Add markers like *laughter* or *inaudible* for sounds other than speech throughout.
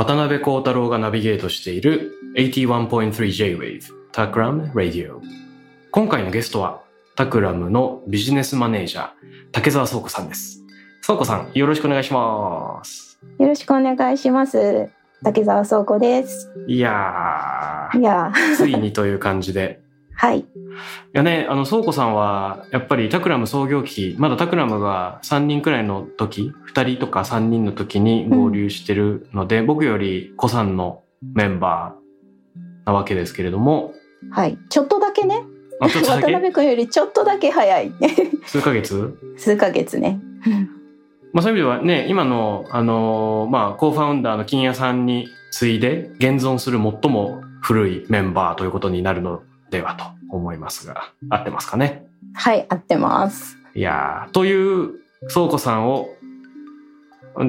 渡辺幸太郎がナビゲートしている 81.3J-Wave タクラム Radio 今回のゲストはタクラムのビジネスマネージャー竹澤倉子さんです。倉子さんよろしくお願いします。よろしくお願いします。竹澤倉子です。いやいや、ー。ついにという感じではい。いやね、あの、倉子さんは、やっぱりタクラム創業期、まだタクラムが3人くらいの時、2人とか3人の時に合流してるので、僕より子さんのメンバーなわけですけれども、はい。ちょっとだけね。あちょっとだ渡け辺君よりちょっとだけ早い。数ヶ月？数ヶ月ね。まあそういう意味ではね、今の、あのーまあ、コーファウンダーの金谷さんに次いで、現存する最も古いメンバーということになるのではと思いますが、合ってますかね？はい、合ってます。いやー、という倉庫さんを、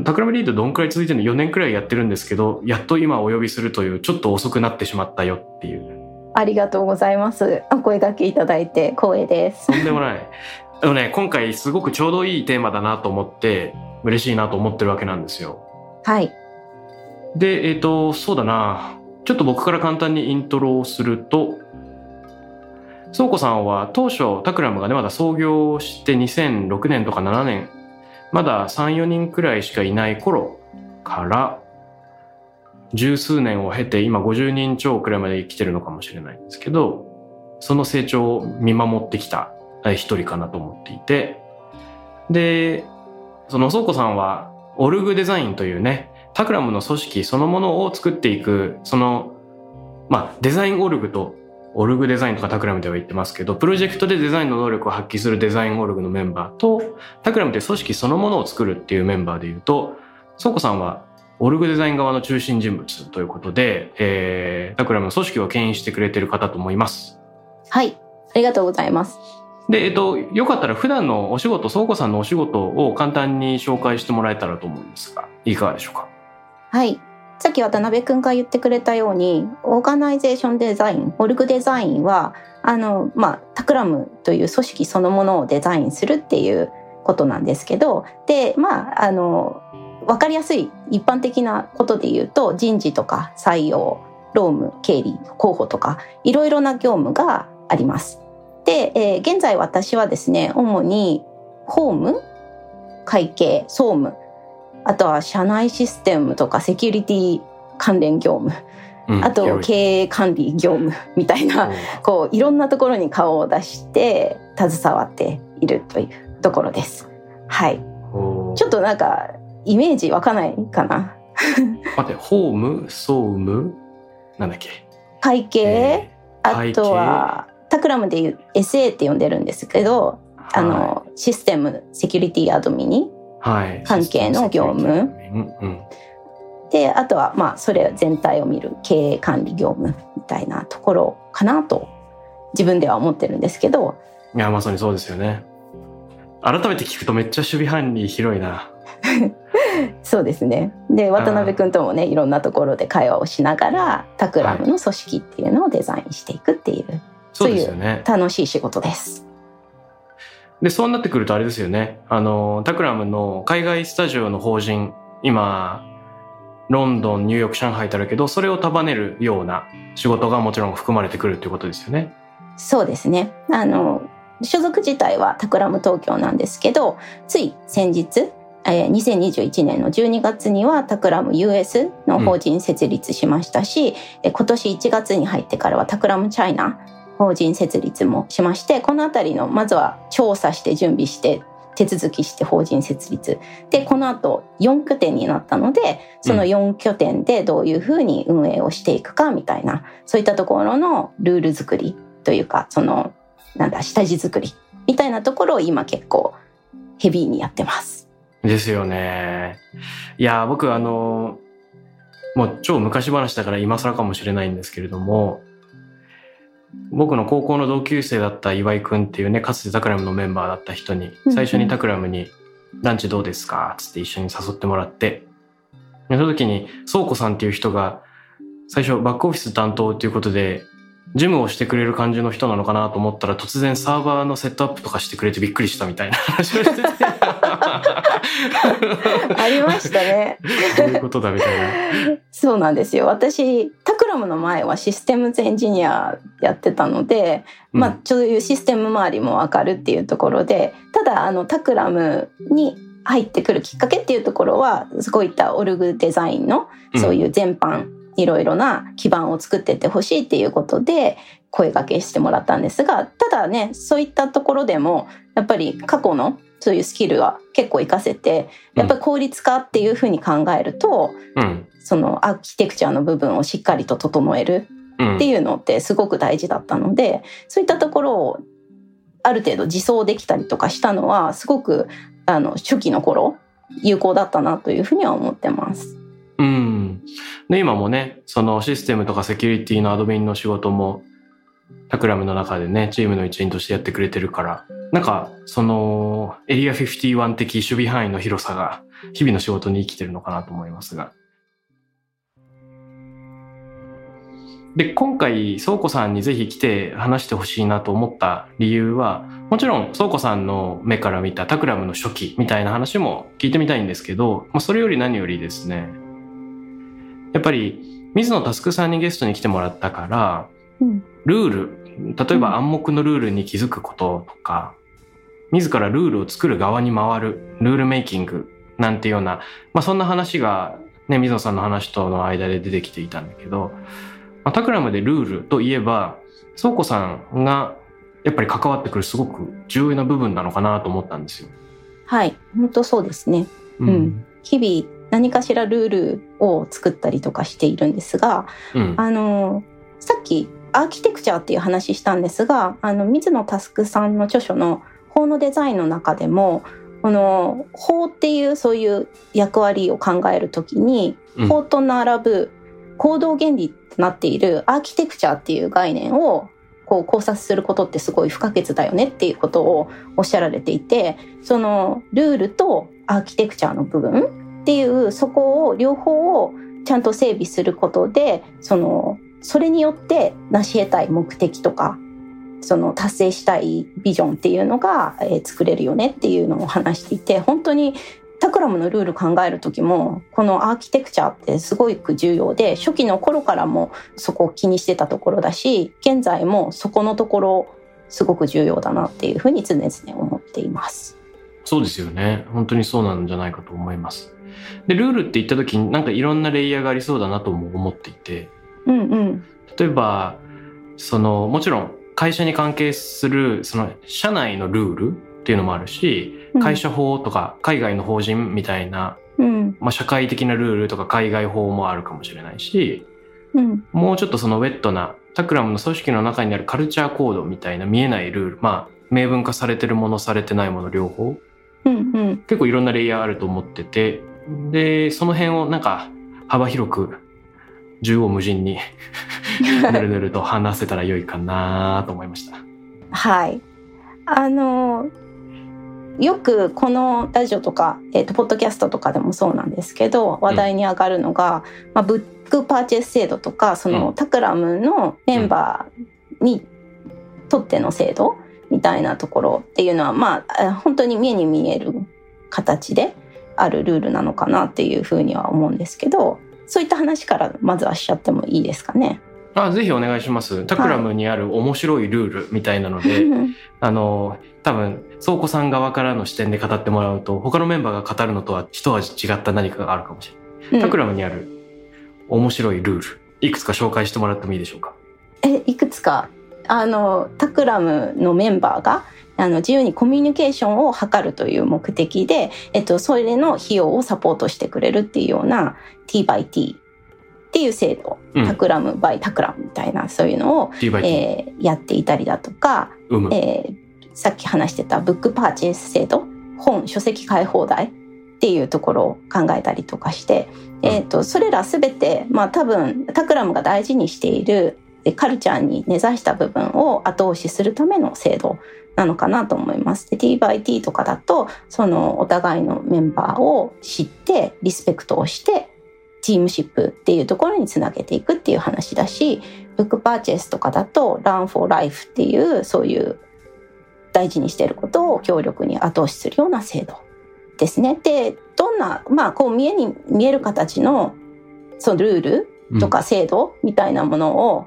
タクラムリードどんくらい続いてるの ?4 年くらいやってるんですけど、やっと今お呼びするという、ちょっと遅くなってしまったよっていう。ありがとうございます。お声掛けいただいて光栄ですと。んでもない。でもね、今回すごくちょうどいいテーマだなと思って、嬉しいなと思ってるわけなんですよ。はい。で、えっ、と、そうだな。ちょっと僕から簡単にイントロをすると、倉庫さんは当初タクラムがねまだ創業して2006年とか7年まだ34人くらいしかいない頃から十数年を経て今50人超くらいまで来てるのかもしれないんですけどその成長を見守ってきた一人かなと思っていてでその倉庫さんはオルグデザインというねタクラムの組織そのものを作っていくそのまあデザインオルグとオルグデザインとかタクラムでは言ってますけど、プロジェクトでデザインの能力を発揮するデザインオルグのメンバーと、タクラムという組織そのものを作るっていうメンバーで言うと、ソコさんはオルグデザイン側の中心人物ということで、えー、タクラムの組織を牽引してくれてる方と思います。はい。ありがとうございます。で、えっと、よかったら普段のお仕事、倉庫さんのお仕事を簡単に紹介してもらえたらと思うんですが、いかがでしょうか？はい。さっき渡辺くんが言ってくれたように、オーガナイゼーションデザイン、オルグデザインは、あの、まあ、タクラムという組織そのものをデザインするっていうことなんですけど、で、まあ、あの、わかりやすい一般的なことで言うと、人事とか採用、労務、経理、候補とか、いろいろな業務があります。で、えー現在私はですね、主に、法務、会計、総務、あとは社内システムとかセキュリティ関連業務、うんあと経営管理業務みたいな、こういろんなところに顔を出して携わっているというところです。はい。ちょっとなんかイメージわかんないかな？*laughs* 待って、ホーム、総務、なんだっけ？会計、えーあとはタクラムでいう SA って呼んでるんですけど、あのシステムセキュリティアドミニはい、関係の業務。であとはまあそれ全体を見る経営管理業務みたいなところかなと自分では思ってるんですけど。いやまさにそうですよね。改めて聞くとめっちゃ守備範囲広いな。*laughs* そうですね。で渡辺君ともねいろんなところで会話をしながらタクラムの組織っていうのをデザインしていくっていうそうですよね。楽しい仕事です。でそうなってくるとあれですよね。あのタクラムの海外スタジオの法人今ロンドンニューヨーク上海ってあるけどそれを束ねるような仕事がもちろん含まれてくるっていうことですよね。そうですね。あの所属自体はタクラム東京なんですけどつい先日えー2021年の12月にはタクラム US の法人設立しましたし、え今年1月に入ってからはタクラムチャイナ法人設立もしましてこの辺りのまずは調査して準備して手続きして法人設立でこの後4拠点になったのでその4拠点でどういうふうに運営をしていくかみたいなそういったところのルール作りというかそのなんだ下地作りみたいなところを今結構ヘビーにやってます。ですよね。いや、僕あの、もう超昔話だから今更かもしれないんですけれども、僕の高校の同級生だった岩井くんっていうね、かつてタクラムのメンバーだった人に、最初にタクラムにランチどうですか？つって一緒に誘ってもらって、でその時に倉庫さんっていう人が最初バックオフィス担当っていうことで、事務をしてくれる感じの人なのかなと思ったら突然サーバーのセットアップとかしてくれてびっくりしたみたいな話をしてて。*laughs* ありましたね。どういうことだみたいな。そうなんですよ。私、タクラムの前はシステムズエンジニアやってたので、まあ、そういうシステム周りもわかるっていうところで、ただ、あの、タクラムに入ってくるきっかけっていうところは、そういった org design の、そういう全般、いろいろな基盤を作っていってほしいっていうことで、声掛けしてもらったんですが、ただね、そういったところでも、やっぱり過去のそういうスキルは結構活かせて、やっぱり効率化っていうふうに考えると、うん。そのアーキテクチャの部分をしっかりと整えるうん。っていうのってすごく大事だったので、そういったところをある程度自走できたりとかしたのはすごくあの初期の頃有効だったなというふうには思ってます。うん。で、今もね、そのシステムとかセキュリティのアドミンの仕事も、タクラムの中でね、チームの一員としてやってくれてるから、なんか、その、エリア51的守備範囲の広さが、日々の仕事に生きてるのかなと思いますが。で、今回、倉庫さんにぜひ来て話してほしいなと思った理由は、もちろん倉庫さんの目から見たタクラムの初期みたいな話も聞いてみたいんですけど、まあ、それより何よりですね、やっぱり水野佑さんにゲストに来てもらったから、ルール、例えば暗黙のルールに気づくこととか、自らルールを作る側に回る、ルールメイキングなんていうような、まあそんな話がね、水野さんの話との間で出てきていたんだけど、まあ、タクラムでルールといえば、倉庫さんがやっぱり関わってくるすごく重要な部分なのかなと思ったんですよ。はい、本当そうですね。うん日々何かしらルールを作ったりとかしているんですが、うん。あのさっきアーキテクチャっていう話したんですがあの水野佑さんの著書の「法のデザイン」の中でもこの法っていうそういう役割を考えるときにうん。法と並ぶ行動原理となっているアーキテクチャっていう概念をこう考察することってすごい不可欠だよねっていうことをおっしゃられていてそのルールとアーキテクチャの部分っていうそこを両方をちゃんと整備することでそのそれによって成し得たい目的とかその達成したいビジョンっていうのが、えー作れるよねっていうのを話していて本当にタクラムのルール考える時もこのアーキテクチャってすごく重要で初期の頃からもそこを気にしてたところだし現在もそこのところすごく重要だなっていうふうに常々思っています。そうですよね。本当にそうなんじゃないかと思います。で、ルールって言った時になんかいろんなレイヤーがありそうだなとも思っていて、うんうん。例えば、その、もちろん会社に関係する、その、社内のルールっていうのもあるし、うん。会社法とか海外の法人みたいな、うん。まあ、社会的なルールとか海外法もあるかもしれないし、うん。もうちょっとそのウェットな、タクラムの組織の中にあるカルチャーコードみたいな見えないルール、まあ、明文化されてるもの、されてないもの両方、うんうん。結構いろんなレイヤーあると思ってて、で、その辺をなんか幅広く縦横無尽に *laughs* ぬるぬると話せたら良いかなと思いました。はい。あの、よくこのラジオとか、えっ、と、ポッドキャストとかでもそうなんですけど、話題に上がるのが、まあ、ブックパーチェス制度とか、その、うんタクラムのメンバーにとっての制度みたいなところっていうのは、まあ、あ本当に目に見える形であるルールなのかなっていうふうには思うんですけど、そういった話からまずはしちゃってもいいですかね。あ、ぜひお願いします。タクラムにある面白いルールみたいなので、あの、多分、倉庫さん側からの視点で語ってもらうと、他のメンバーが語るのとは一味違った何かがあるかもしれない。タクラムにある面白いルール、いくつか紹介してもらってもいいでしょうか？えいくつか？あのタクラムのメンバーがあの自由にコミュニケーションを図るという目的で、えっと、それの費用をサポートしてくれるっていうような T by T っていう制度、うん。タクラム by タクラムみたいなそういうのを、えーやっていたりだとか。えーさっき話してたブックパーチェイス制度。本書籍買い放題っていうところを考えたりとかして、えー、とそれら全て、まあ、多分タクラムが大事にしているえカルチャーに根ざした部分を後押しするための制度なのかなと思います。で TYT とかだとそのお互いのメンバーを知ってリスペクトをしてチームシップっていうところにつなげていくっていう話だしブックパーチェスとかだと Learn for Life っていうそういう大事にしていることを強力に後押しするような制度ですね。でどんなまあこう見えに見える形のそのルールとか制度みたいなものを。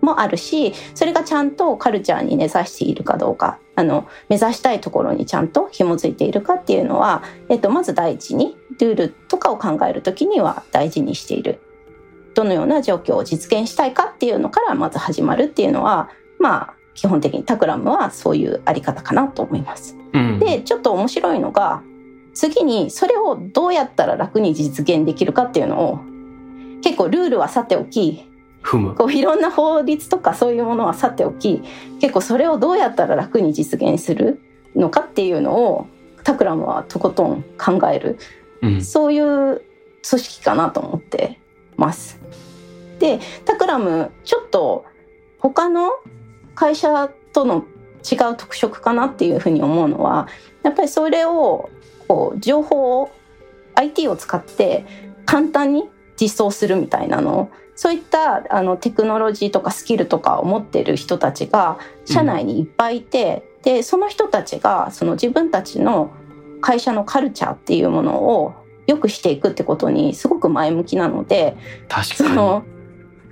もあるしそれがちゃんとカルチャーに根ざしているかどうかあの目指したいところにちゃんと紐づいているかっていうのは、えっと、まず第一にルールとかを考えるときには大事にしているどのような状況を実現したいかっていうのからまず始まるっていうのはまあ基本的にタクラムはそういうあり方かなと思います。うん。でちょっと面白いのが次にそれをどうやったら楽に実現できるかっていうのを結構ルールはさておき。こういろんな法律とかそういうものはさておき結構それをどうやったら楽に実現するのかっていうのをタクラムはとことん考えるうん。そういう組織かなと思ってます。でタクラムちょっと他の会社との違う特色かなっていうふうに思うのはやっぱりそれをこう情報を IT を使って簡単に実装するみたいなのそういったあのテクノロジーとかスキルとかを持ってる人たちが社内にいっぱいいて、でその人たちがその自分たちの会社のカルチャーっていうものを良くしていくってことにすごく前向きなので。その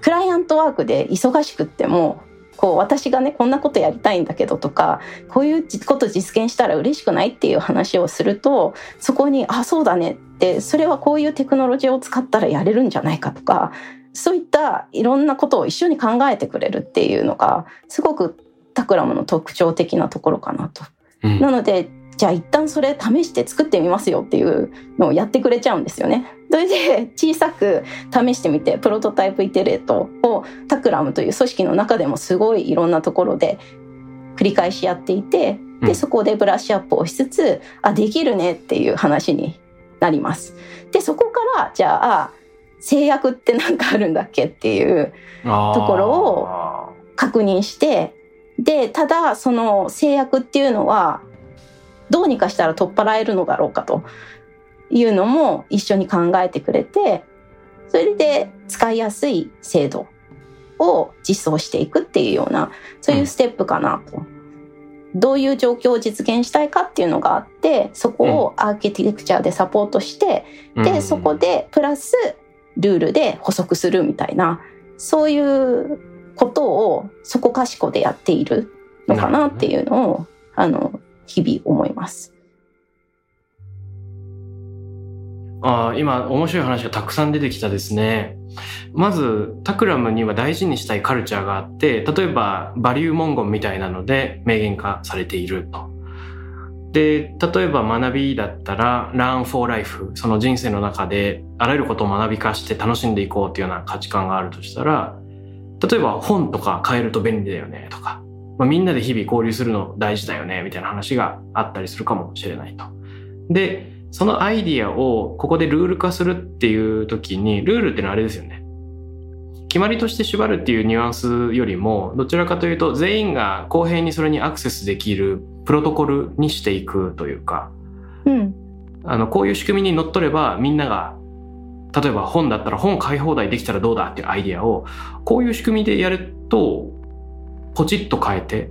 クライアントワークで忙しくってもこう私がねこんなことやりたいんだけどとかこういうこと実現したら嬉しくないっていう話をするとそこに「あそうだね」ってそれはこういうテクノロジーを使ったらやれるんじゃないかとかそういったいろんなことを一緒に考えてくれるっていうのがすごくタクラムの特徴的なところかなと。うんなのでじゃあ一旦それ試して作ってみますよっていうのをやってくれちゃうんですよね。それで小さく試してみてプロトタイプイテレートをタクラムという組織の中でもすごいいろんなところで繰り返しやっていてうん。でそこでブラッシュアップをしつつあできるねっていう話になります。でそこからじゃあ制約って何かあるんだっけっていうところを確認してでただその制約っていうのはどうにかしたら取っ払えるのだろうかというのも一緒に考えてくれてそれで使いやすい制度を実装していくっていうようなそういうステップかなと。どういう状況を実現したいかっていうのがあってそこをアーキテクチャでサポートして、でそこでプラスルールで補足するみたいなそういうことをそこかしこでやっているのかなっていうのを、あの日々思います。あ今面白い話がたくさん出てきたですね。まずタクラムには大事にしたいカルチャーがあって例えばバリュー文言みたいなので明言化されていると。で例えば学びだったら Learn for Life その人生の中であらゆることを学び化して楽しんでいこうっていうような価値観があるとしたら例えば本とか買えると便利だよねとか、まあ、みんなで日々交流するの大事だよねみたいな話があったりするかもしれないと。でそのアイディアをここでルール化するっていう時にルールってのはあれですよね。決まりとして縛るっていうニュアンスよりもどちらかというと全員が公平にそれにアクセスできるプロトコルにしていくというかうん、あのこういう仕組みにのっとればみんなが例えば本だったら本買い放題できたらどうだっていうアイディアをこういう仕組みでやるとポチッと変えて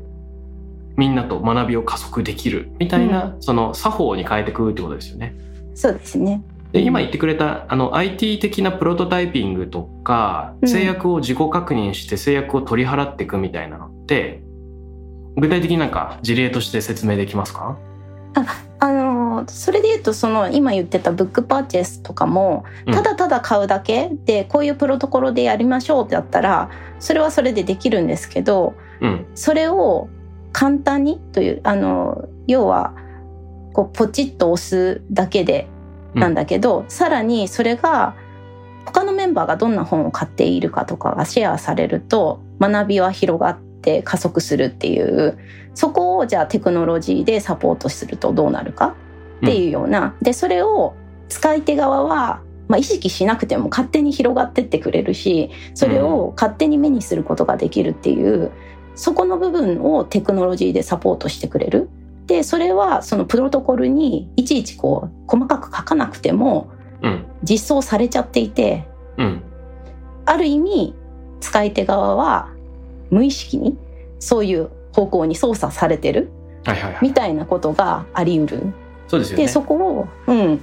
みんなと学びを加速できるみたいな、その作法に変えていくってことですよね。そうですね。で今言ってくれたあの IT 的なプロトタイピングとかうん制約を自己確認して制約を取り払っていくみたいなのって具体的になんか事例として説明できますか？あのそれで言うとその今言ってたブックパーチェスとかもうんただただ買うだけでこういうプロトコルでやりましょうってだったらそれはそれでできるんですけどうん。それを簡単にというあの要はこうポチッと押すだけでなんだけど、さらにそれが他のメンバーがどんな本を買っているかとかがシェアされると学びは広がって加速するっていうそこをじゃあテクノロジーでサポートするとどうなるかっていうような、でそれを使い手側は、まあ、意識しなくても勝手に広がってってくれるしそれを勝手に目にすることができるっていう、そこの部分をテクノロジーでサポートしてくれる。でそれはそのプロトコルにいちいちこう細かく書かなくてもうん。実装されちゃっていてうん。ある意味使い手側は無意識にそういう方向に操作されてるはいはいはい。みたいなことがあり得る。そうですよね。でそこをうん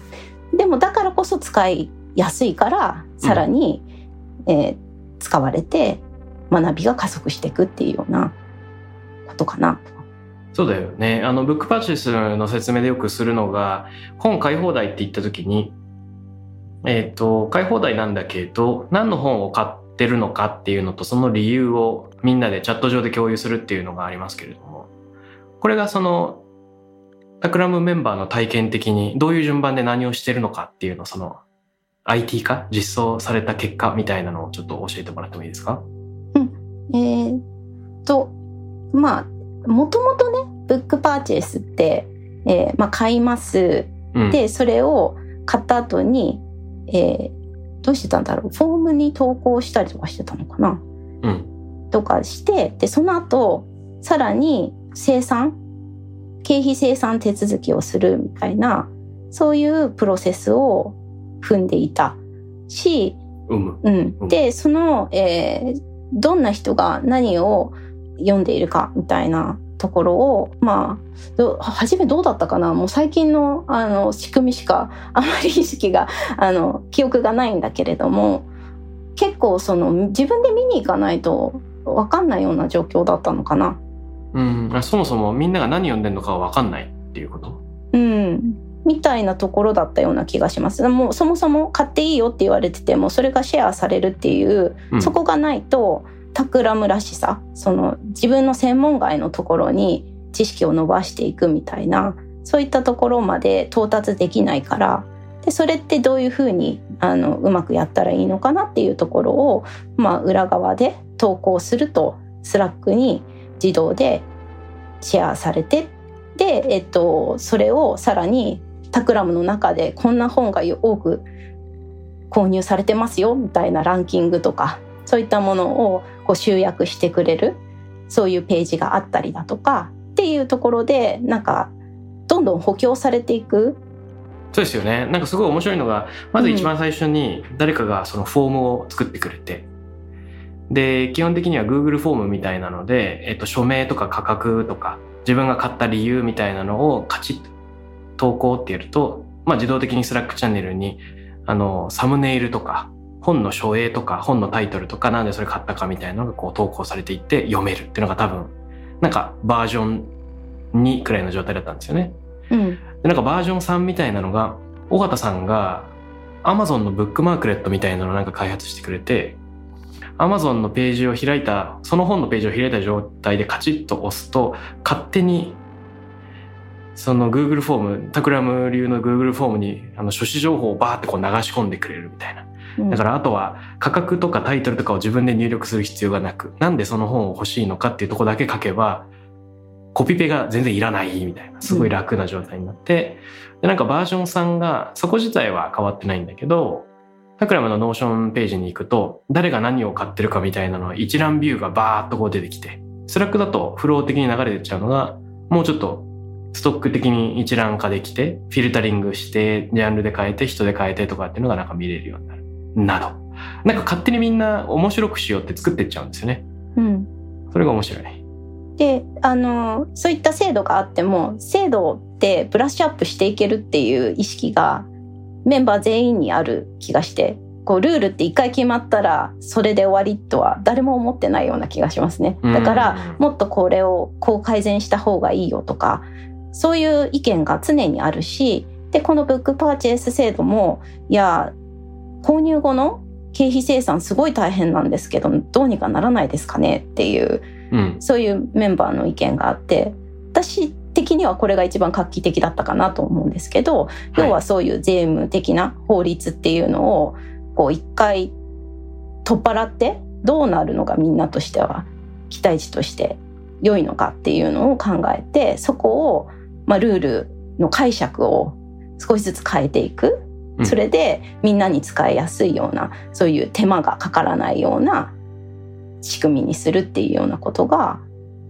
でもだからこそ使いやすいからさらに、えー使われて学びが加速していくっていうようなことかな。そうだよね。あの、ブックパーチェスの説明でよくするのが、本買い放題って言った時に、えっ、と、買い放題なんだけど、何の本を買ってるのかっていうのと、その理由をみんなでチャット上で共有するっていうのがありますけれども、これがその、タクラムメンバーの体験的にどういう順番で何をしてるのかっていうの、その、IT 化実装された結果みたいなのをちょっと教えてもらってもいいですか？えーっとまあもともとねブックパーチェスって、えーまあ、買いますうん。でそれを買った後に、えーどうしてたんだろうフォームに投稿したりとかしてたのかなうん。とかしてでその後さらに生産経費生産手続きをするみたいなそういうプロセスを踏んでいたし。うんうん、でその、えーどんな人が何を読んでいるかみたいなところをまあど初めどうだったかな？もう最近のあの仕組みしかあまり意識があの記憶がないんだけれども結構その自分で見に行かないと分かんないような状況だったのかな？うん。あそもそもみんなが何読んでるのかはわかんないっていうこと？うんみたいなところだったような気がします。もうそもそも買っていいよって言われててもそれがシェアされるっていううんそこがないとタクラムらしさその自分の専門外のところに知識を伸ばしていくみたいなそういったところまで到達できないからでそれってどういうふうにあのうまくやったらいいのかなっていうところを、まあ、裏側で投稿するとスラックに自動でシェアされてで、えっと、それをさらにタクラムの中でこんな本が多く購入されてますよみたいなランキングとかそういったものをこう集約してくれるそういうページがあったりだとかっていうところでなんかどんどん補強されていく。そうですよね。なんかすごい面白いのが、まず一番最初に誰かがそのフォームを作ってくれて、で、基本的には Google フォームみたいなので、えっと、署名とか価格とか、自分が買った理由みたいなのをカチッと投稿ってやると、まあ自動的に Slack チャンネルに、あの、サムネイルとか、本の書影とか、本のタイトルとか、なんでそれ買ったかみたいなのがこう投稿されていって読めるっていうのが多分、なんかバージョン2くらいの状態だったんですよね。うんでなんかバージョン3みたいなのが、尾形さんが Amazon のブックマークレットみたいなのをなんか開発してくれて、Amazon のページを開いた、その本のページを開いた状態でカチッと押すと、勝手にその Google フォーム、タクラム流の Google フォームにあの書誌情報をバーってこう流し込んでくれるみたいな。うん。だからあとは価格とかタイトルとかを自分で入力する必要がなく、なんでその本を欲しいのかっていうところだけ書けば、コピペが全然いらないみたいな、すごい楽な状態になって、で、なんかバージョン3が、そこ自体は変わってないんだけど、タクラムのノーションページに行くと、誰が何を買ってるかみたいなのは一覧ビューがバーっとこう出てきて、スラックだとフロー的に流れてっちゃうのが、もうちょっとストック的に一覧化できて、フィルタリングして、ジャンルで変えて、人で変えてとかっていうのがなんか見れるようになる。など。なんか勝手にみんな面白くしようって作ってっちゃうんですよね。うんそれが面白い。であのそういった制度があっても制度ってブラッシュアップしていけるっていう意識がメンバー全員にある気がしてこうルールって一回決まったらそれで終わりとは誰も思ってないような気がしますね。だからもっとこれをこう改善した方がいいよとかそういう意見が常にあるしでこのブックパーチェイス制度もいや購入後の経費生産すごい大変なんですけどどうにかならないですかね？っていううん。そういうメンバーの意見があって私的にはこれが一番画期的だったかなと思うんですけど、要はそういう税務的な法律っていうのをこう一回取っ払ってどうなるのがみんなとしては期待値として良いのかっていうのを考えてそこを、まあ、ルールの解釈を少しずつ変えていく、うん。それでみんなに使いやすいようなそういう手間がかからないような仕組みにするっていうようなことが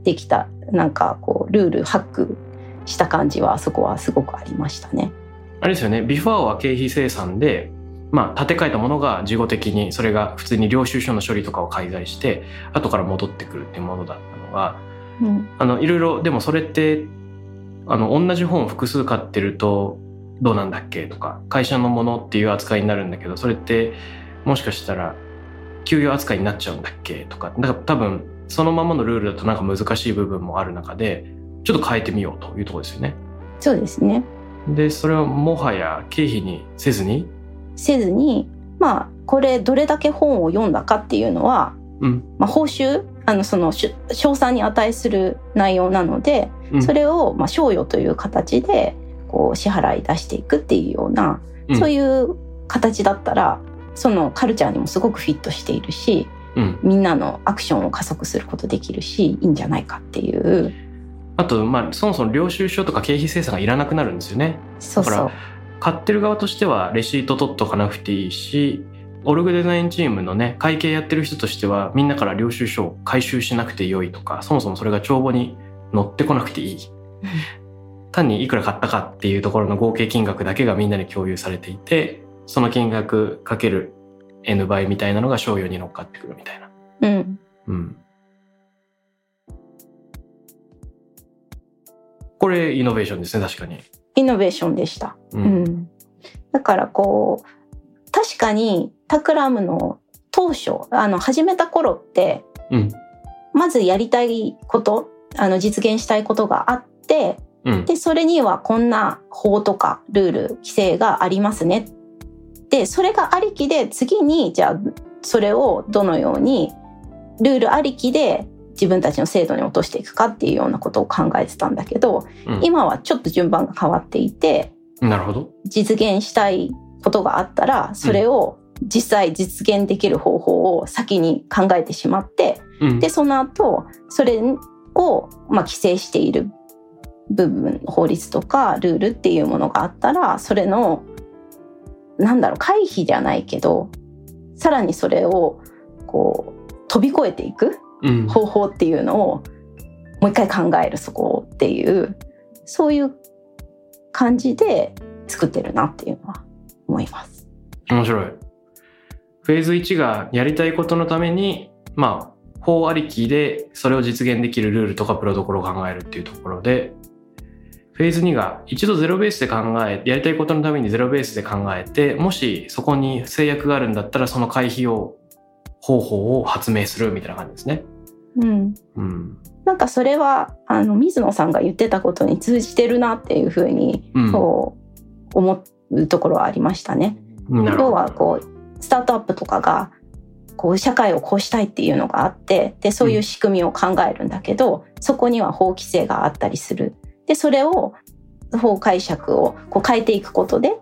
できた。なんかこうルールハックした感じはそこはすごくありましたね。あれですよね。ビフォーは経費生産でまあ建て替えたものが事後的にそれが普通に領収書の処理とかを介在して後から戻ってくるっていうものだったのがうん。あのいろいろでもそれってあの同じ本を複数買ってるとどうなんだっけとか会社のものっていう扱いになるんだけどそれってもしかしたら給与扱いになっちゃうんだっけとかだから多分そのままのルールだとなんか難しい部分もある中でちょっと変えてみようというところですよね。そうですね。でそれはもはや経費にせずに、せずにまあこれどれだけ本を読んだかっていうのは、うん。まあ、報酬あのそのし賞賛に値する内容なので、うん。それをまあ賞与という形でこう支払い出していくっていうような、うん。そういう形だったらそのカルチャーにもすごくフィットしているしうん、みんなのアクションを加速することできるしいいんじゃないかっていう。あと、まあ、そもそも領収書とか経費精査がいらなくなるんですよね。そうそう。買ってる側としてはレシート取っとかなくていいしオルグデザインチームのね会計やってる人としてはみんなから領収書を回収しなくてよいとかそもそもそれが帳簿に載ってこなくていい *laughs* 単にいくら買ったかっていうところの合計金額だけがみんなに共有されていてその金額かける N 倍みたいなのが賞与に乗っかってくるみたいな。うんうん。これイノベーションですね確かに。イノベーションでした。ううん、だからこう確かにタクラムの当初あの始めた頃ってうん。まずやりたいことあの実現したいことがあってうん。でそれにはこんな法とかルール規制がありますね。でそれがありきで次にじゃあそれをどのようにルールありきで自分たちの制度に落としていくかっていうようなことを考えてたんだけど、うん。今はちょっと順番が変わっていてなるほど。実現したいことがあったらそれを実際実現できる方法を先に考えてしまってうん。でその後それをまあ規制している部分法律とかルールっていうものがあったらそれのなんだろう回避じゃないけどさらにそれをこう飛び越えていくうん。方法っていうのをもう一回考えるそこっていうそういう感じで作ってるなっていうのは思います。面白い。フェーズ1がやりたいことのために、まあ、法ありきでそれを実現できるルールとかプロトコルを考えるっていうところで、フェーズ2が一度ゼロベースで考え、やりたいことのためにゼロベースで考えて、もしそこに制約があるんだったらその回避を、方法を発明するみたいな感じですね。うん、うん。なんかそれはあの水野さんが言ってたことに通じてるなっていうふうにうん。こう思うところはありましたね。要はこうスタートアップとかがこう社会をこうしたいっていうのがあってでそういう仕組みを考えるんだけど、そこには法規制があったりする。でそれを法解釈をこう変えていくことで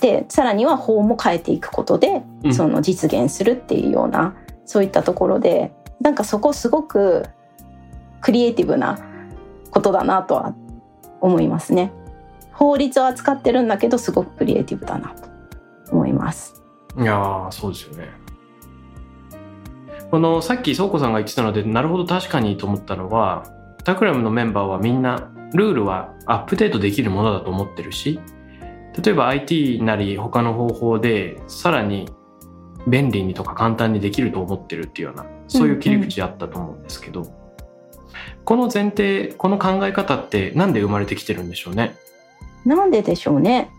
でさらには法も変えていくことで、うんその実現するっていうようなそういったところでなんかそこすごくクリエイティブなことだなとは思いますね。法律を扱ってるんだけどすごくクリエイティブだなと思います。いやーそうですよね。このさっき倉庫さんが言ってたのでなるほど確かにと思ったのはタクラムのメンバーはみんなルールはアップデートできるものだと思ってるし例えば IT なり他の方法でさらに便利にとか簡単にできると思ってるっていうようなそういう切り口あったと思うんですけど、この前提この考え方ってなんで生まれてきてるんでしょうね？なんででしょうね。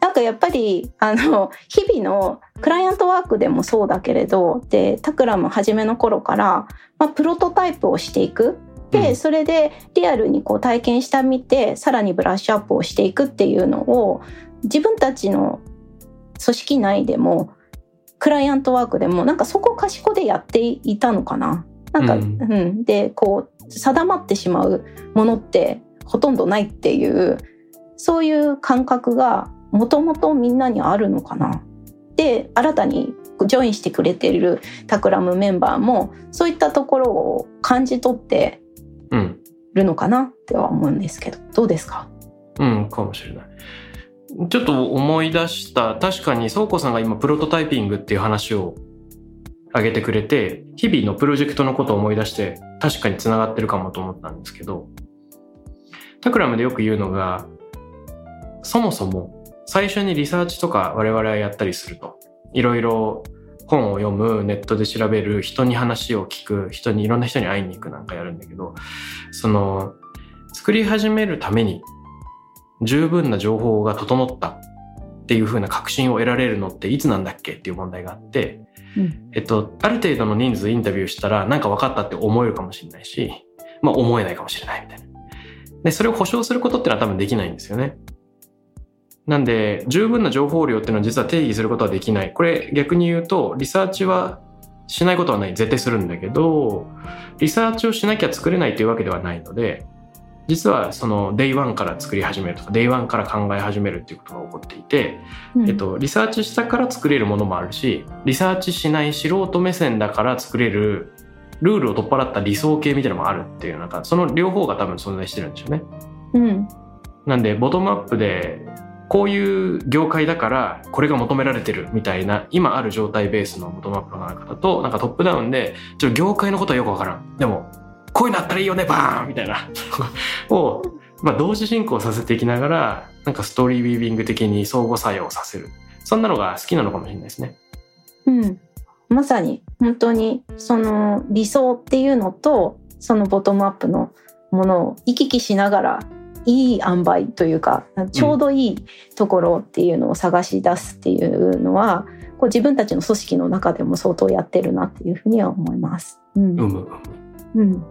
なんかやっぱりあの日々のクライアントワークでもそうだけれどでタクラム初めの頃から、まあ、プロトタイプをしていく。で、うん。それでリアルにこう体験してみてさらにブラッシュアップをしていくっていうのを自分たちの組織内でもクライアントワークでもなんかそこかしこでやっていたのかな。なんか、ううんん、で、こう、定まってしまうものってほとんどないっていう、そういう感覚がもともとみんなにあるのかな。で、新たにジョインしてくれているタクラムメンバーも、そういったところを感じ取ってうん。るのかなっては思うんですけど、どうですか？うん、かもしれない。ちょっと思い出した、確かに倉庫さんが今プロトタイピングっていう話を挙げてくれて、日々のプロジェクトのことを思い出して、確かに繋がってるかもと思ったんですけど、タクラムでよく言うのが、そもそも最初にリサーチとか我々はやったりすると、いろいろ本を読む、ネットで調べる、人に話を聞く、人にいろんな人に会いに行くなんかやるんだけど、その、作り始めるために十分な情報が整ったっていう風な確信を得られるのっていつなんだっけ？っていう問題があって、うんえっと、ある程度の人数インタビューしたらなんか分かったって思えるかもしれないし、まあ思えないかもしれないみたいな。で、それを保証することってのは多分できないんですよね。なんで、十分な情報量っていうのは実は定義することはできない。これ逆に言うと、リサーチはしないことはない。絶対するんだけど、リサーチをしなきゃ作れないというわけではないので、実はその Day1 から作り始めるとか Day1 から考え始めるっていうことが起こっていて、うんえっと、リサーチしたから作れるものもあるしリサーチしない素人目線だから作れるルールを取っ払った理想形みたいなのもあるっていうなんかその両方が多分存在してるんでしょうね。うん。なんでボトムアップでこういう業界だからこれが求められてるみたいな今ある状態ベースのボトムアップの考え方となんかトップダウンでちょっと業界のことはよくわからんでもこういうのあったらいいよねバーンみたいな *laughs* を、まあ、同時進行させていきながらなんかストーリービービング的に相互作用させるそんなのが好きなのかもしれないですね。うん。まさに本当にその理想っていうのとそのボトムアップのものを行き来しながらいい塩梅というかちょうどいいところっていうのを探し出すっていうのは、こう自分たちの組織の中でも相当やってるなっていうふうには思います。うん。うむうん。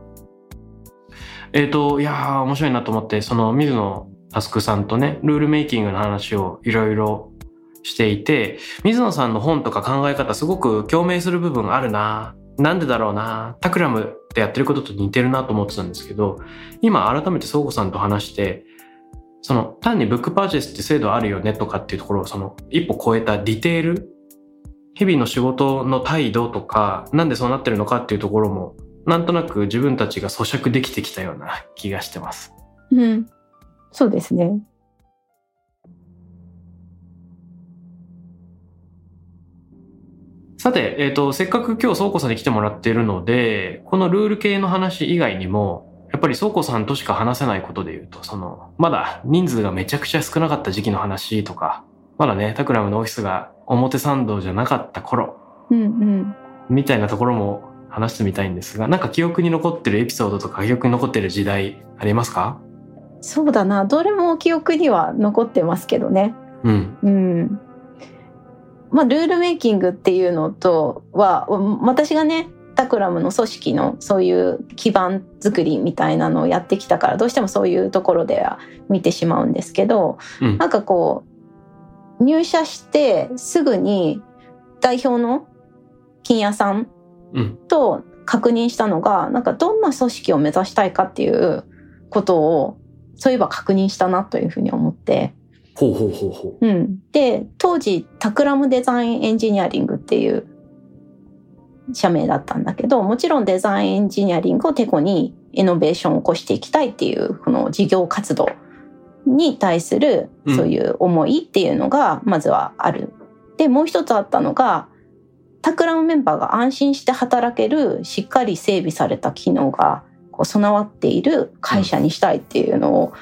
えっ、と、いやー、面白いなと思って、その、水野佑さんとね、ルールメイキングの話をいろいろしていて、水野さんの本とか考え方すごく共鳴する部分あるななんでだろうなタクラムやってることと似てるなと思ってたんですけど、今改めて倉庫さんと話して、その、単にブックパーチェスって制度あるよねとかっていうところを、その、一歩超えたディテール日々の仕事の態度とか、なんでそうなってるのかっていうところも、なんとなく自分たちが咀嚼できてきたような気がしてます。うん。そうですね。さて、えっ、と、せっかく今日倉庫さんに来てもらっているので、このルール系の話以外にも、やっぱり倉庫さんとしか話せないことで言うと、その、まだ人数がめちゃくちゃ少なかった時期の話とか、まだね、タクラムのオフィスが表参道じゃなかった頃、うんうん。みたいなところも話してみたいんですが、なんか記憶に残ってるエピソードとか記憶に残ってる時代ありますか？そうだな。どれも記憶には残ってますけどね。うん。うん。まあ、ルールメイキングっていうのとは、私がね、タクラムの組織のそういう基盤作りみたいなのをやってきたから、どうしてもそういうところでは見てしまうんですけど、うんなんかこう、入社してすぐに代表の金屋さんうん。と確認したのが、なんかどんな組織を目指したいかっていうことを、そういえば確認したなというふうに思って、ほうほうほうほう。うん。で、当時、タクラムデザインエンジニアリングっていう社名だったんだけど、もちろんデザインエンジニアリングをテコにイノベーションを起こしていきたいっていう、この事業活動に対するうんそういう思いっていうのが、まずはある。で、もう一つあったのが、タクラムメンバーが安心して働ける、しっかり整備された機能がこう備わっている会社にしたいっていうのを、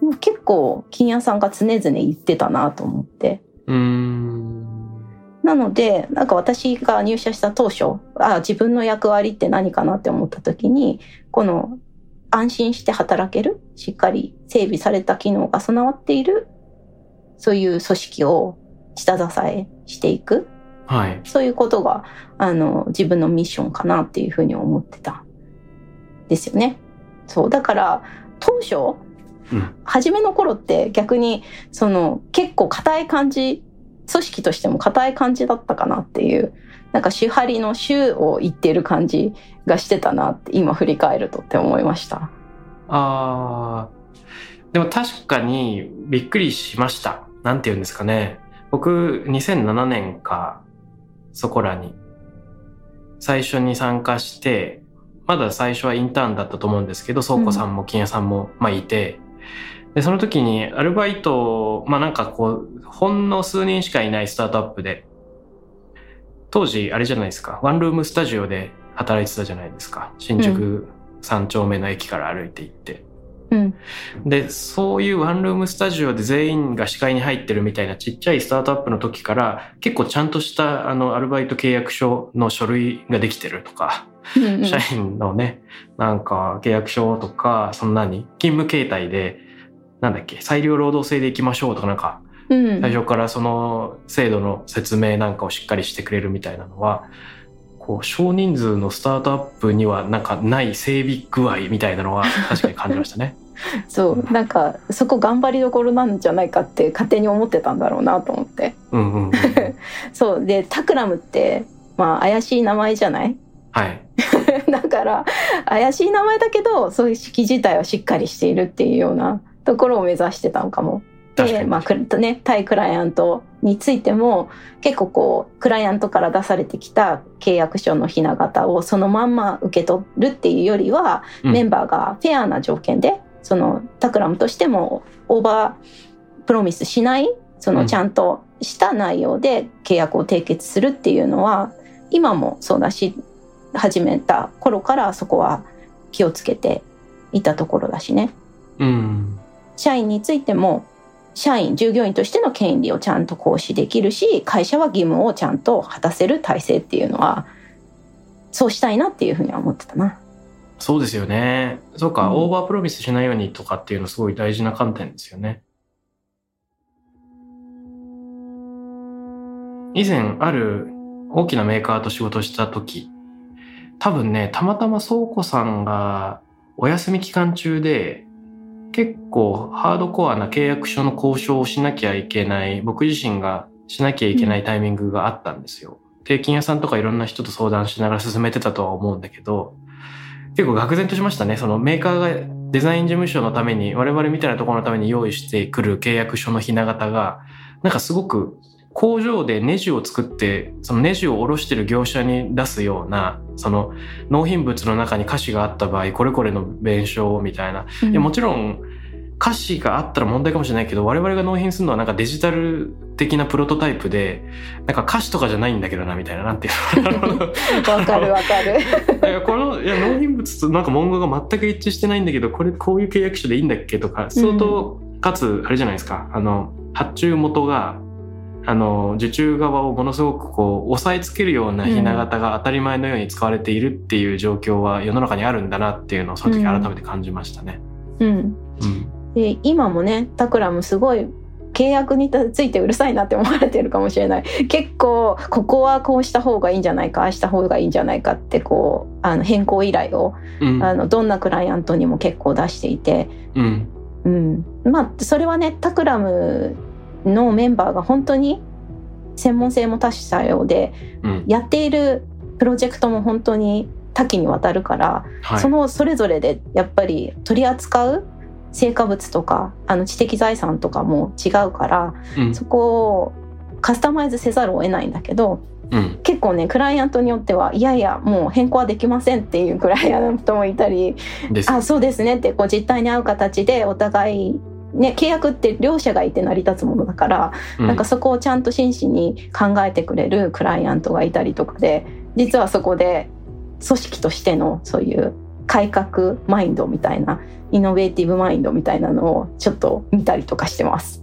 もう結構金谷さんが常々言ってたなと思って。なので、なんか私が入社した当初、あ自分の役割って何かなって思った時に、この安心して働ける、しっかり整備された機能が備わっている、そういう組織を下支えしていく。はい。そういうことが、あの、自分のミッションかなっていうふうに思ってた。ですよね。そう。だから、当初、うん。初めの頃って逆に、その、結構硬い感じ組織としても硬い感じだったかなっていうなんか主張りの主を言ってる感じがしてたなって今振り返るとって思いました。あー。でも確かにびっくりしました。なんて言うんですかね。僕2007年かそこらに最初に参加してまだ最初はインターンだったと思うんですけど倉庫さんも金谷さんもまあいて、でその時にアルバイトまあなんかこうほんの数人しかいないスタートアップで当時あれじゃないですか。ワンルームスタジオで働いてたじゃないですか。新宿3丁目の駅から歩いて行って。うん。で、そういうワンルームスタジオで全員が視界に入ってるみたいなちっちゃいスタートアップの時から結構ちゃんとしたあのアルバイト契約書の書類ができてるとか、うんうん。社員のね、なんか契約書とか、そんなに勤務形態で、なんだっけ、裁量労働制で行きましょうとかなんか、うん。最初からその制度の説明なんかをしっかりしてくれるみたいなのは、こう少人数のスタートアップにはなんかない整備具合みたいなのは確かに感じましたね。*laughs* そうなんかそこ頑張りどころなんじゃないかって勝手に思ってたんだろうなと思ってうんうんうんうん。*laughs* そうでタクラムってまあ怪しい名前じゃない？はい。*laughs* だから怪しい名前だけどそういう式自体はしっかりしているっていうようなところを目指してたのかも。で。まあくね、対クライアントについても結構こうクライアントから出されてきた契約書のひな形をそのまんま受け取るっていうよりは、うんメンバーがフェアな条件でそのタクラムとしてもオーバープロミスしないそうんのちゃんとした内容で契約を締結するっていうのは今もそうだし始めた頃からそこは気をつけていたところだしね。うん。社員についても社員従業員としての権利をちゃんと行使できるし会社は義務をちゃんと果たせる体制っていうのはそうしたいなっていうふうには思ってたな。そうですよね。そうか、うんオーバープロミスしないようにとかっていうのすごい大事な観点ですよね。以前ある大きなメーカーと仕事した時、多分ね、たまたま倉庫さんがお休み期間中で結構ハードコアな契約書の交渉をしなきゃいけない、僕自身がしなきゃいけないタイミングがあったんですよ。定金屋さんとかいろんな人と相談しながら進めてたとは思うんだけど、結構愕然としましたね。そのメーカーがデザイン事務所のために、我々みたいなところのために用意してくる契約書のひな形が、なんかすごく工場でネジを作って、そのネジを下ろしてる業者に出すような、その納品物の中に歌詞があった場合、これこれの弁償みたいな。いやもちろん歌詞があったら問題かもしれないけど、我々が納品するのはなんかデジタル的なプロトタイプで、なんか歌詞とかじゃないんだけどな、みたいな、なんていうの。わかる *laughs* わかる。いやこのいや納品物となんか文言が全く一致してないんだけどこれこういう契約書でいいんだっけとか相当、かつあれじゃないですかあの発注元があの受注側をものすごくこう押さえつけるようなひな形が当たり前のように使われているっていう状況は世の中にあるんだなっていうのをその時改めて感じましたね。うん、うん。で今もねタクラムすごい契約についてうるさいなって思われてるかもしれない。*laughs* 結構ここはこうした方がいいんじゃないかああした方がいいんじゃないかってこうあの変更依頼をうん。あのどんなクライアントにも結構出していて、うん。うん、まあそれはねタクラムのメンバーが本当に専門性も多種多様でうん。やっているプロジェクトも本当に多岐にわたるから、はい。そのそれぞれでやっぱり取り扱う成果物とかあの知的財産とかも違うからうん。そこをカスタマイズせざるを得ないんだけどうん。結構ねクライアントによってはいやいやもう変更はできませんっていうクライアントもいたりあそうですねってこう実態に合う形でお互いね、契約って両者がいて成り立つものだから、うんなんかそこをちゃんと真摯に考えてくれるクライアントがいたりとかで実はそこで組織としてのそういう改革マインドみたいなイノベーティブマインドみたいなのをちょっと見たりとかしてます。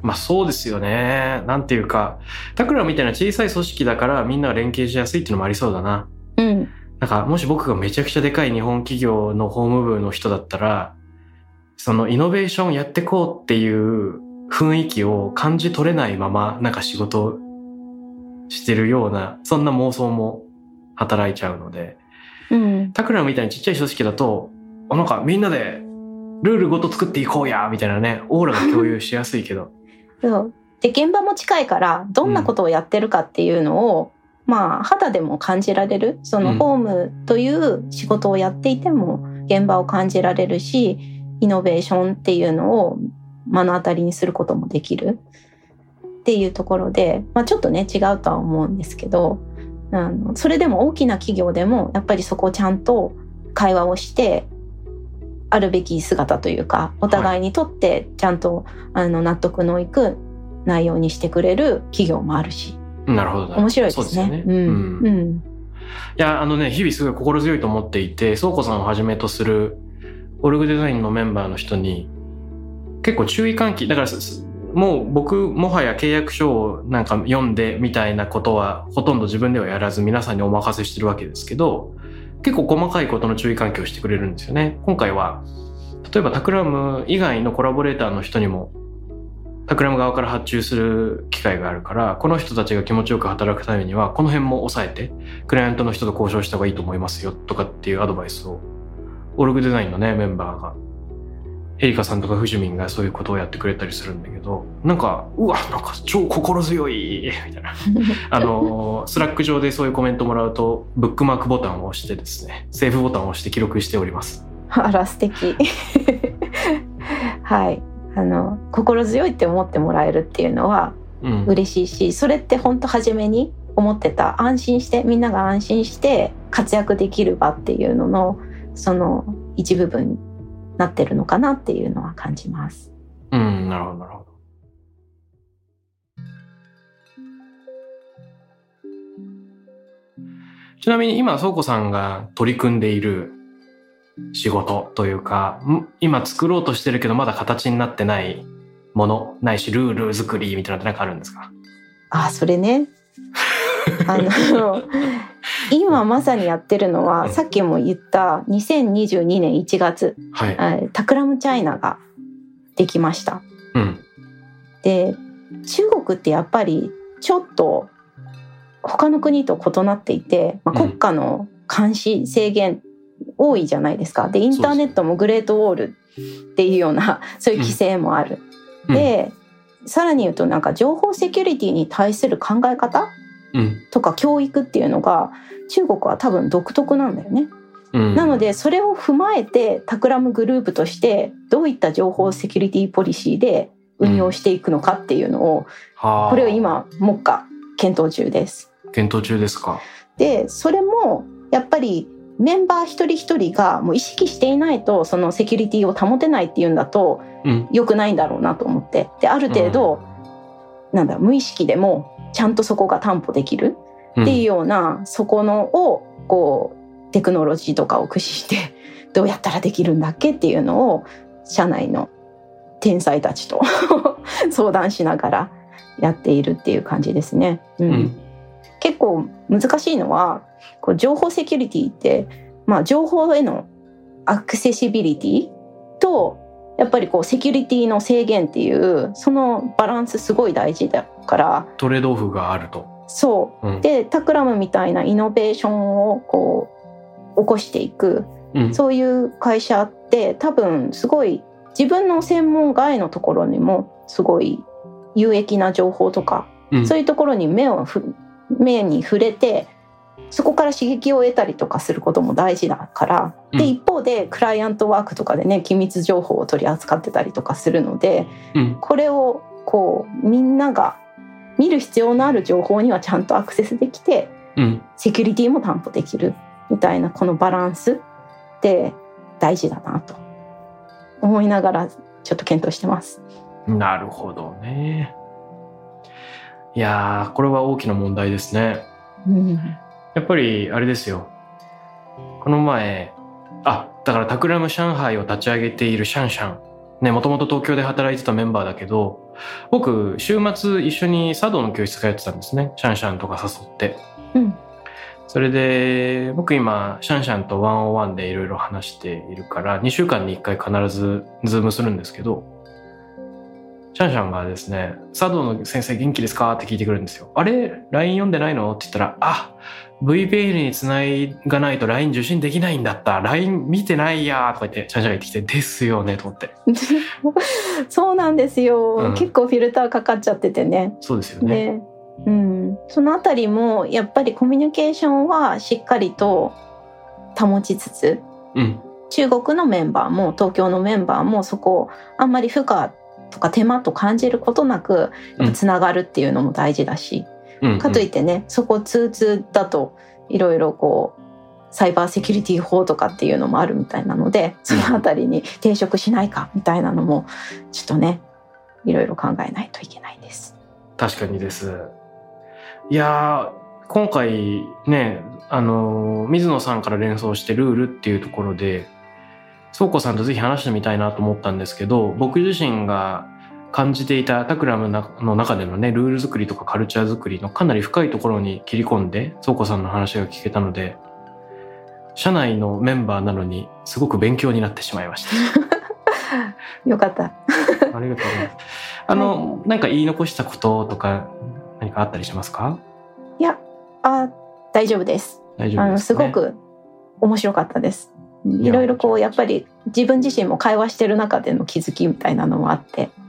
まあそうですよね。なんていうか、タクラみたいな小さい組織だからみんなが連携しやすいっていうのもありそうだな。うん、なんかもし僕がめちゃくちゃでかい日本企業の法務部の人だったら、そのイノベーションやってこうっていう雰囲気を感じ取れないままなんか仕事してるような、そんな妄想も働いちゃうので、うん、タクラみたいにちっちゃい組織だと、あなんかみんなでルールごと作っていこうやみたいなね、オーラが共有しやすいけど。*laughs* そうで、現場も近いから、どんなことをやってるかっていうのを、まあ、肌でも感じられる。その、うんホームという仕事をやっていても、現場を感じられるし、イノベーションっていうのを目の当たりにすることもできる。っていうところで、まあ、ちょっとね、違うとは思うんですけど、あのそれでも大きな企業でも、やっぱりそこをちゃんと会話をして、あるべき姿というか、お互いにとってちゃんと、あの納得のいく内容にしてくれる企業もあるし、なるほど面白いですね。ようん。うんうん。いや、あのね、日々すごい心強いと思っていて、倉庫さんをはじめとするオルグデザインのメンバーの人に、結構注意喚起、だから、もう僕、もはや契約書をなんか読んでみたいなことは、ほとんど自分ではやらず皆さんにお任せしてるわけですけど、結構細かいことの注意喚起をしてくれるんですよね。今回は、例えばタクラム以外のコラボレーターの人にも、タクラム側から発注する機会があるから、この人たちが気持ちよく働くためには、この辺も抑えて、クライアントの人と交渉した方がいいと思いますよとかっていうアドバイスを、org design のね、メンバーが、エリカさんとかフジミンがそういうことをやってくれたりするんだけど、なんか、うわ、なんか超心強いみたいな。*laughs* あの、スラック上でそういうコメントもらうと、ブックマークボタンを押してですね、セーブボタンを押して記録しております。あら、素敵。*laughs* はい。あの、心強いって思ってもらえるっていうのはうん。嬉しいし、それって本当初めに思ってた安心して、みんなが安心して活躍できる場っていうのの、その一部分になってるのかなっていうのは感じます。うん、なるほど、なるほど。ちなみに今、倉庫さんが取り組んでいる仕事というか、ん今作ろうとしてるけどまだ形になってないもの、ないしルール作りみたいなのってなんかあるんですか？あ、それね。あの、今まさにやってるのは、さっきも言った2022年1月、はい。えータクラムチャイナができました。うん。で中国ってやっぱりちょっと他の国と異なっていて、まあ、うん国家の監視制限多いじゃないですか。でインターネットもグレートウォールっていうようなそういう規制もある。うん、でさらに言うとなんか情報セキュリティに対する考え方うん。とか教育っていうのが中国は多分独特なんだよね。うん。なのでそれを踏まえて Takram グループとしてどういった情報セキュリティポリシーで運用していくのかっていうのを、はあ、これを今目下検討中です。検討中ですか？でそれもやっぱりメンバー一人一人がもう意識していないとそのセキュリティを保てないっていうんだとうん。良くないんだろうなと思ってである程度、なんだ無意識でもちゃんとそこが担保できるうんっていうような、そこのをこうテクノロジーとかを駆使して *laughs* どうやったらできるんだっけっていうのを社内の天才たちと *laughs* 相談しながらやっているっていう感じですね。うんうん。結構難しいのはこう情報セキュリティって、まあ、情報へのアクセシビリティとやっぱりこうセキュリティの制限っていうそのバランスすごい大事だからトレードオフがあると。そううん。でタクラムみたいなイノベーションをこう起こしていくうん。そういう会社って多分すごい自分の専門外のところにもすごい有益な情報とか、うんそういうところに目をふ目に触れてそこから刺激を得たりとかすることも大事だから、うんで一方でクライアントワークとかでね機密情報を取り扱ってたりとかするのでうん。これをこうみんなが見る必要のある情報にはちゃんとアクセスできてうん。セキュリティも担保できるみたいなこのバランスって大事だなと思いながらちょっと検討してます。なるほどね。いやー、これは大きな問題ですね。うん、やっぱり、あれですよ。この前、あ、だから Takram 上海を立ち上げているシャンシャン。ね、もともと東京で働いてたメンバーだけど、僕、週末一緒に茶道の教室通ってたんですね。シャンシャンとか誘って。うんそれで、僕今、シャンシャンと one on one でいろいろ話しているから、2週間に1回必ず Zoom するんですけど、シャンシャンがですね「茶道の先生元気ですか?」って聞いてくるんですよ。あれ ?LINE 読んでないの？って言ったら「あ VPN につないがないと LINE 受信できないんだった。LINE 見てないや」とか言ってシャンシャンが言ってきて「ですよね」と思って。*laughs* そうなんですよ、うん結構フィルターかかっちゃっててね。そうですよね。で、うん、そのあたりもやっぱりコミュニケーションはしっかりと保ちつつうん。中国のメンバーも東京のメンバーもそこをあんまり負荷とか手間と感じることなくうんつながるっていうのも大事だし、うん、かといってねそこ通通だといろいろこうサイバーセキュリティ法とかっていうのもあるみたいなのでそのあたりに抵触しないかみたいなのもちょっとねいろいろ考えないといけないです。確かにです。いやー今回ねあのー水野さんから連想してルールっていうところで倉庫さんとぜひ話してみたいなと思ったんですけど僕自身が感じていたタクラムの中でのねルール作りとかカルチャー作りのかなり深いところに切り込んで倉庫さんの話が聞けたので社内のメンバーなのにすごく勉強になってしまいました。*laughs* よかった。ありがとうございます。あの、なんか言い残したこととか何かあったりしますか？いやあ大丈夫です。大丈あの夫ですか、ね、すごく面白かったです。やいろいろこうやっぱり自分自身も会話してる中での気づきみたいなのもあってと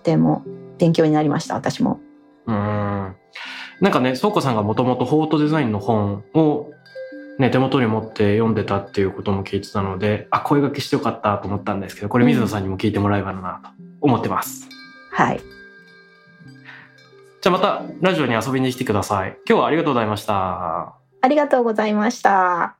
ても勉強になりました私も。うーん。なんかね、倉庫さんがもともとフォートデザインの本をね、手元に持って読んでたっていうことも聞いてたので、あ、声掛けしてよかったと思ったんですけど、これ水野さんにも聞いてもらえばなと思ってます。はいじゃあまたラジオに遊びに来てください。今日はありがとうございました。ありがとうございました。